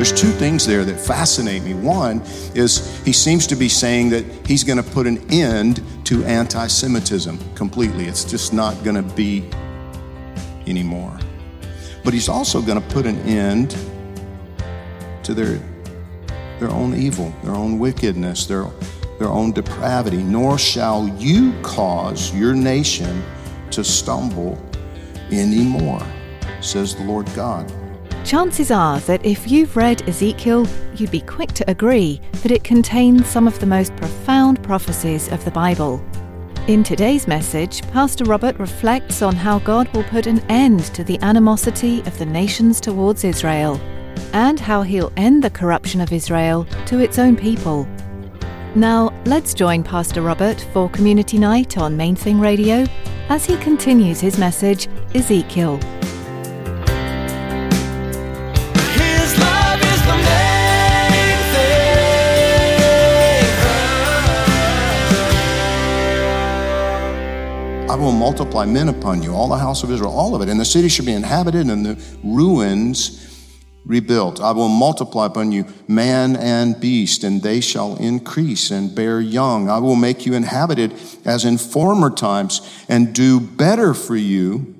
There's two things there that fascinate me. One is he seems to be saying that he's going to put an end to anti Semitism completely. It's just not going to be anymore. But he's also going to put an end to their, their own evil, their own wickedness, their, their own depravity. Nor shall you cause your nation to stumble anymore, says the Lord God. Chances are that if you've read Ezekiel, you'd be quick to agree that it contains some of the most profound prophecies of the Bible. In today's message, Pastor Robert reflects on how God will put an end to the animosity of the nations towards Israel, and how he'll end the corruption of Israel to its own people. Now, let's join Pastor Robert for Community Night on Main Thing Radio as he continues his message, Ezekiel. Will multiply men upon you, all the house of Israel, all of it. And the city shall be inhabited and the ruins rebuilt. I will multiply upon you man and beast, and they shall increase and bear young. I will make you inhabited as in former times and do better for you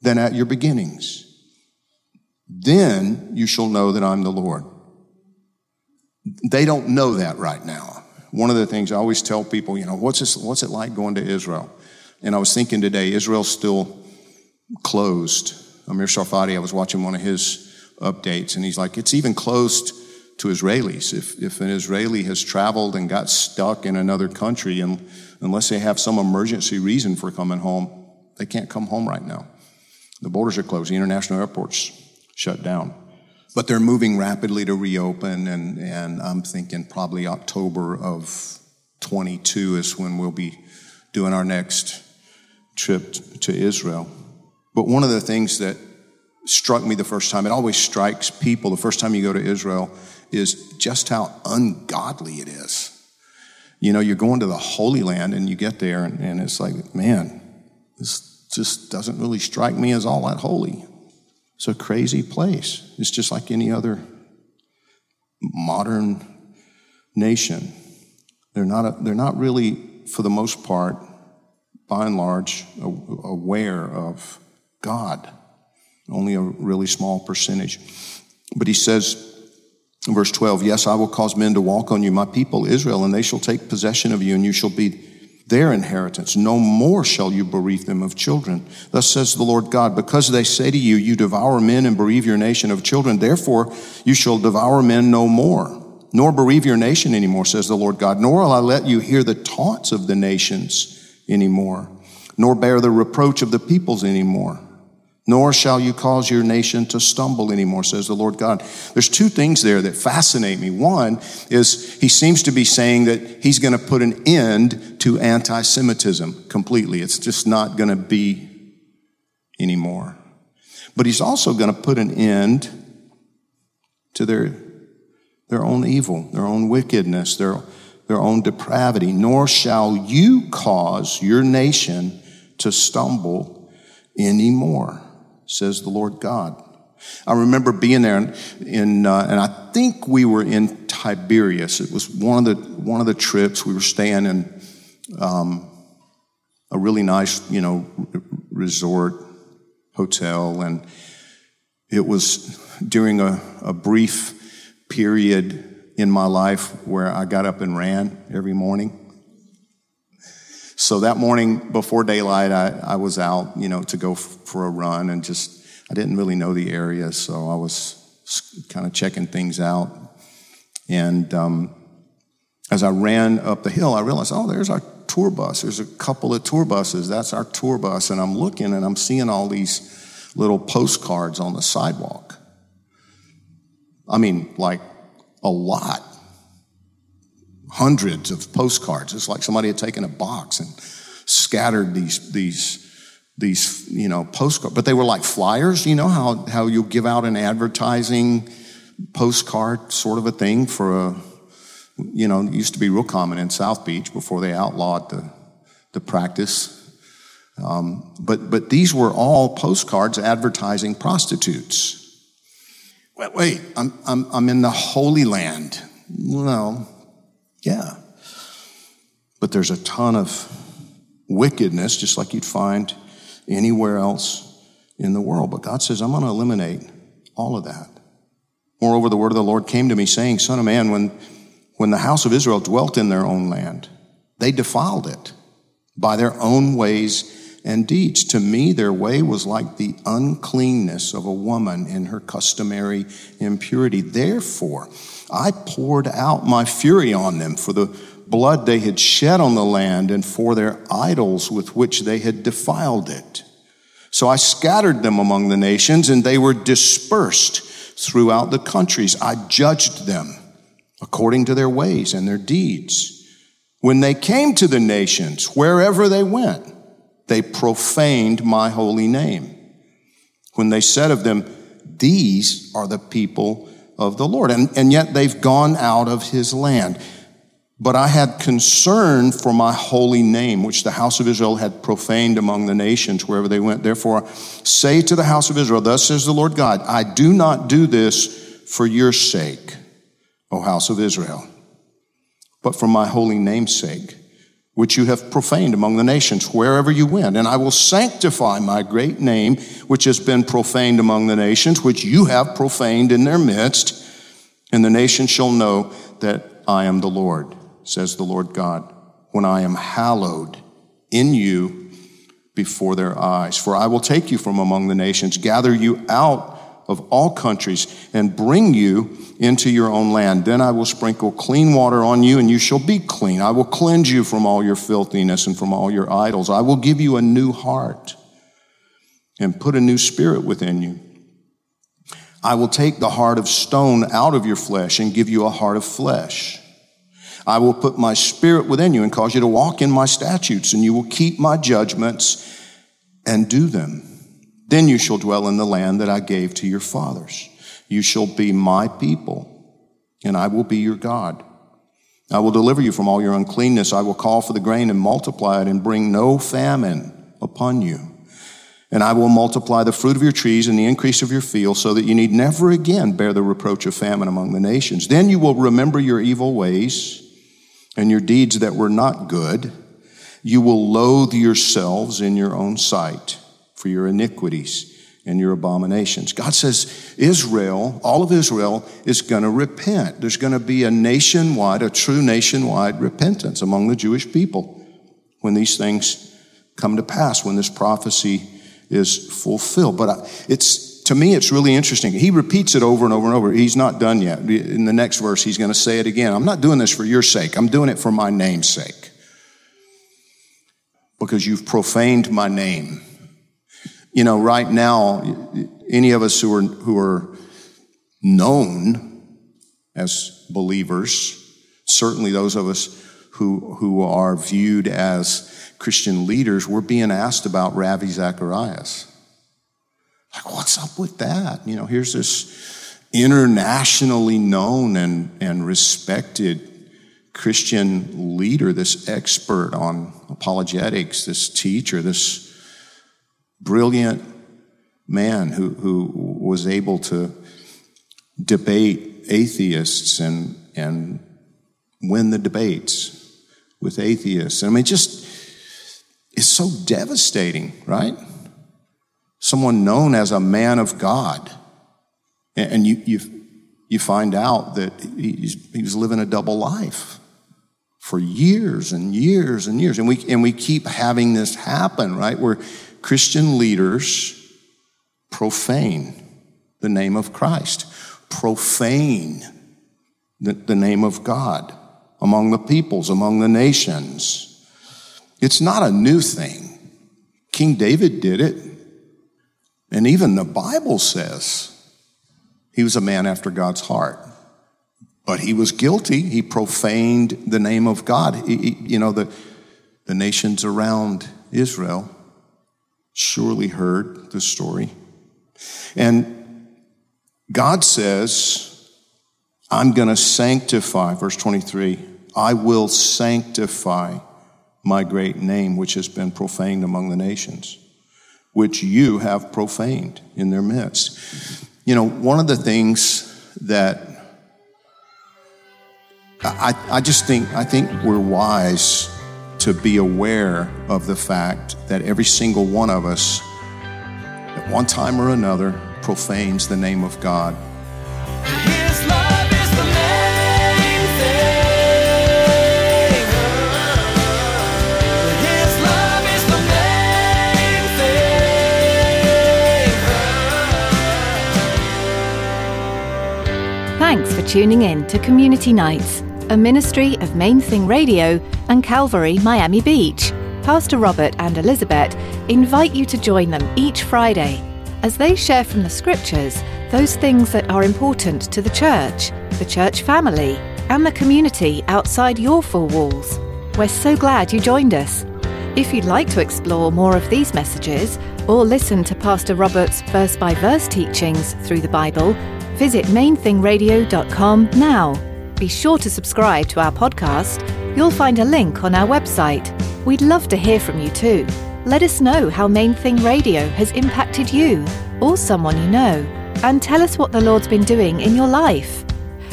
than at your beginnings. Then you shall know that I'm the Lord. They don't know that right now. One of the things I always tell people, you know, what's, this, what's it like going to Israel? And I was thinking today, Israel's still closed. Amir Tsarfati, I was watching one of his updates, and he's like, it's even closed to Israelis. If, if an Israeli has traveled and got stuck in another country, and unless they have some emergency reason for coming home, they can't come home right now. The borders are closed, the international airports shut down. But they're moving rapidly to reopen, and, and I'm thinking probably October of 22 is when we'll be doing our next trip to Israel. But one of the things that struck me the first time, it always strikes people the first time you go to Israel, is just how ungodly it is. You know, you're going to the Holy Land and you get there, and, and it's like, man, this just doesn't really strike me as all that holy. It's a crazy place. It's just like any other modern nation. They're not, a, they're not really, for the most part, by and large, aware of God. Only a really small percentage. But he says verse 12, Yes, I will cause men to walk on you, my people Israel, and they shall take possession of you, and you shall be their inheritance. No more shall you bereave them of children. Thus says the Lord God, because they say to you, You devour men and bereave your nation of children, therefore you shall devour men no more, nor bereave your nation anymore, says the Lord God, nor will I let you hear the taunts of the nations anymore, nor bear the reproach of the peoples anymore. Nor shall you cause your nation to stumble anymore, says the Lord God. There's two things there that fascinate me. One is he seems to be saying that he's going to put an end to anti Semitism completely. It's just not going to be anymore. But he's also going to put an end to their, their own evil, their own wickedness, their, their own depravity. Nor shall you cause your nation to stumble anymore says the Lord God. I remember being there, in, in uh, and I think we were in Tiberias. It was one of the one of the trips. We were staying in um, a really nice, you know, resort hotel, and it was during a, a brief period in my life where I got up and ran every morning. So that morning before daylight, I, I was out, you know, to go f- for a run and just, I didn't really know the area, so I was kind of checking things out. And um, as I ran up the hill, I realized, oh, there's our tour bus. There's a couple of tour buses. That's our tour bus. And I'm looking and I'm seeing all these little postcards on the sidewalk. I mean, like a lot hundreds of postcards. It's like somebody had taken a box and scattered these, these, these, you know, postcards. But they were like flyers. You know how, how you give out an advertising postcard sort of a thing for a, you know, it used to be real common in South Beach before they outlawed the, the practice. Um, but, but these were all postcards advertising prostitutes. Wait, wait I'm, I'm, I'm in the Holy Land. Well, yeah. But there's a ton of wickedness, just like you'd find anywhere else in the world. But God says, I'm going to eliminate all of that. Moreover, the word of the Lord came to me saying, Son of man, when, when the house of Israel dwelt in their own land, they defiled it by their own ways and deeds. To me, their way was like the uncleanness of a woman in her customary impurity. Therefore, I poured out my fury on them for the blood they had shed on the land and for their idols with which they had defiled it. So I scattered them among the nations and they were dispersed throughout the countries. I judged them according to their ways and their deeds. When they came to the nations, wherever they went, they profaned my holy name. When they said of them, These are the people of the Lord. And, and yet they've gone out of his land. But I had concern for my holy name, which the house of Israel had profaned among the nations wherever they went. Therefore, say to the house of Israel, Thus says the Lord God, I do not do this for your sake, O house of Israel, but for my holy name's sake, which you have profaned among the nations wherever you went. And I will sanctify my great name, which has been profaned among the nations, which you have profaned in their midst. And the nations shall know that I am the Lord says the Lord God, when I am hallowed in you before their eyes. For I will take you from among the nations, gather you out of all countries, and bring you into your own land. Then I will sprinkle clean water on you, and you shall be clean. I will cleanse you from all your filthiness and from all your idols. I will give you a new heart and put a new spirit within you. I will take the heart of stone out of your flesh and give you a heart of flesh. I will put my spirit within you and cause you to walk in my statutes, and you will keep my judgments and do them. Then you shall dwell in the land that I gave to your fathers. You shall be my people, and I will be your God. I will deliver you from all your uncleanness. I will call for the grain and multiply it and bring no famine upon you. And I will multiply the fruit of your trees and the increase of your field so that you need never again bear the reproach of famine among the nations. Then you will remember your evil ways and your deeds that were not good, you will loathe yourselves in your own sight for your iniquities and your abominations. God says Israel, all of Israel, is going to repent. There's going to be a nationwide, a true nationwide repentance among the Jewish people when these things come to pass, when this prophecy is fulfilled. But it's to me, it's really interesting. He repeats it over and over and over. He's not done yet. In the next verse, he's going to say it again. I'm not doing this for your sake. I'm doing it for my name's sake. Because you've profaned my name. You know, right now, any of us who are, who are known as believers, certainly those of us who, who are viewed as Christian leaders, we're being asked about Ravi Zacharias. Like, what's up with that? You know, here's this internationally known and, and respected Christian leader, this expert on apologetics, this teacher, this brilliant man who, who was able to debate atheists and, and win the debates with atheists. I mean, just, it's so devastating, right? someone known as a man of God. And you, you, you find out that he was living a double life for years and years and years. And we, and we keep having this happen, right? Where Christian leaders profane the name of Christ, profane the, the name of God among the peoples, among the nations. It's not a new thing. King David did it. And even the Bible says he was a man after God's heart. But he was guilty. He profaned the name of God. He- you know, the, the nations around Israel surely heard the story. And God says, I'm going to sanctify, verse 23, I will sanctify my great name, which has been profaned among the nations, which you have profaned in their midst. You know, one of the things that I, I just think, I think we're wise to be aware of the fact that every single one of us, at one time or another, profanes the name of God. His love is the main thing. His love is the main thing. Thanks for tuning in to Community Nights, a ministry of Main Thing Radio and Calvary Miami Beach. Pastor Robert and Elizabeth invite you to join them each Friday as they share from the scriptures those things that are important to the church, the church family, and the community outside your four walls. We're so glad you joined us. If you'd like to explore more of these messages or listen to Pastor Robert's verse by verse teachings through the Bible, visit mainthingradio.com now. Be sure to subscribe to our podcast. You'll find a link on our website. We'd love to hear from you too. Let us know how Main Thing Radio has impacted you or someone you know, and tell us what the Lord's been doing in your life.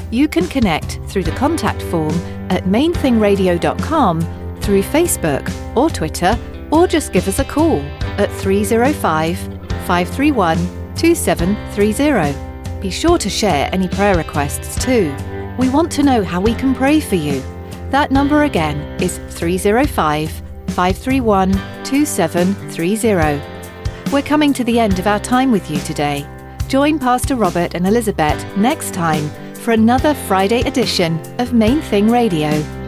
You can connect through the contact form at mainthingradio.com, through Facebook or Twitter, or just give us a call at 305 531 2730. Be sure to share any prayer requests too. We want to know how we can pray for you. That number again is 305 531 2730. We're coming to the end of our time with you today. Join Pastor Robert and Elizabeth next time for another Friday edition of Main Thing Radio.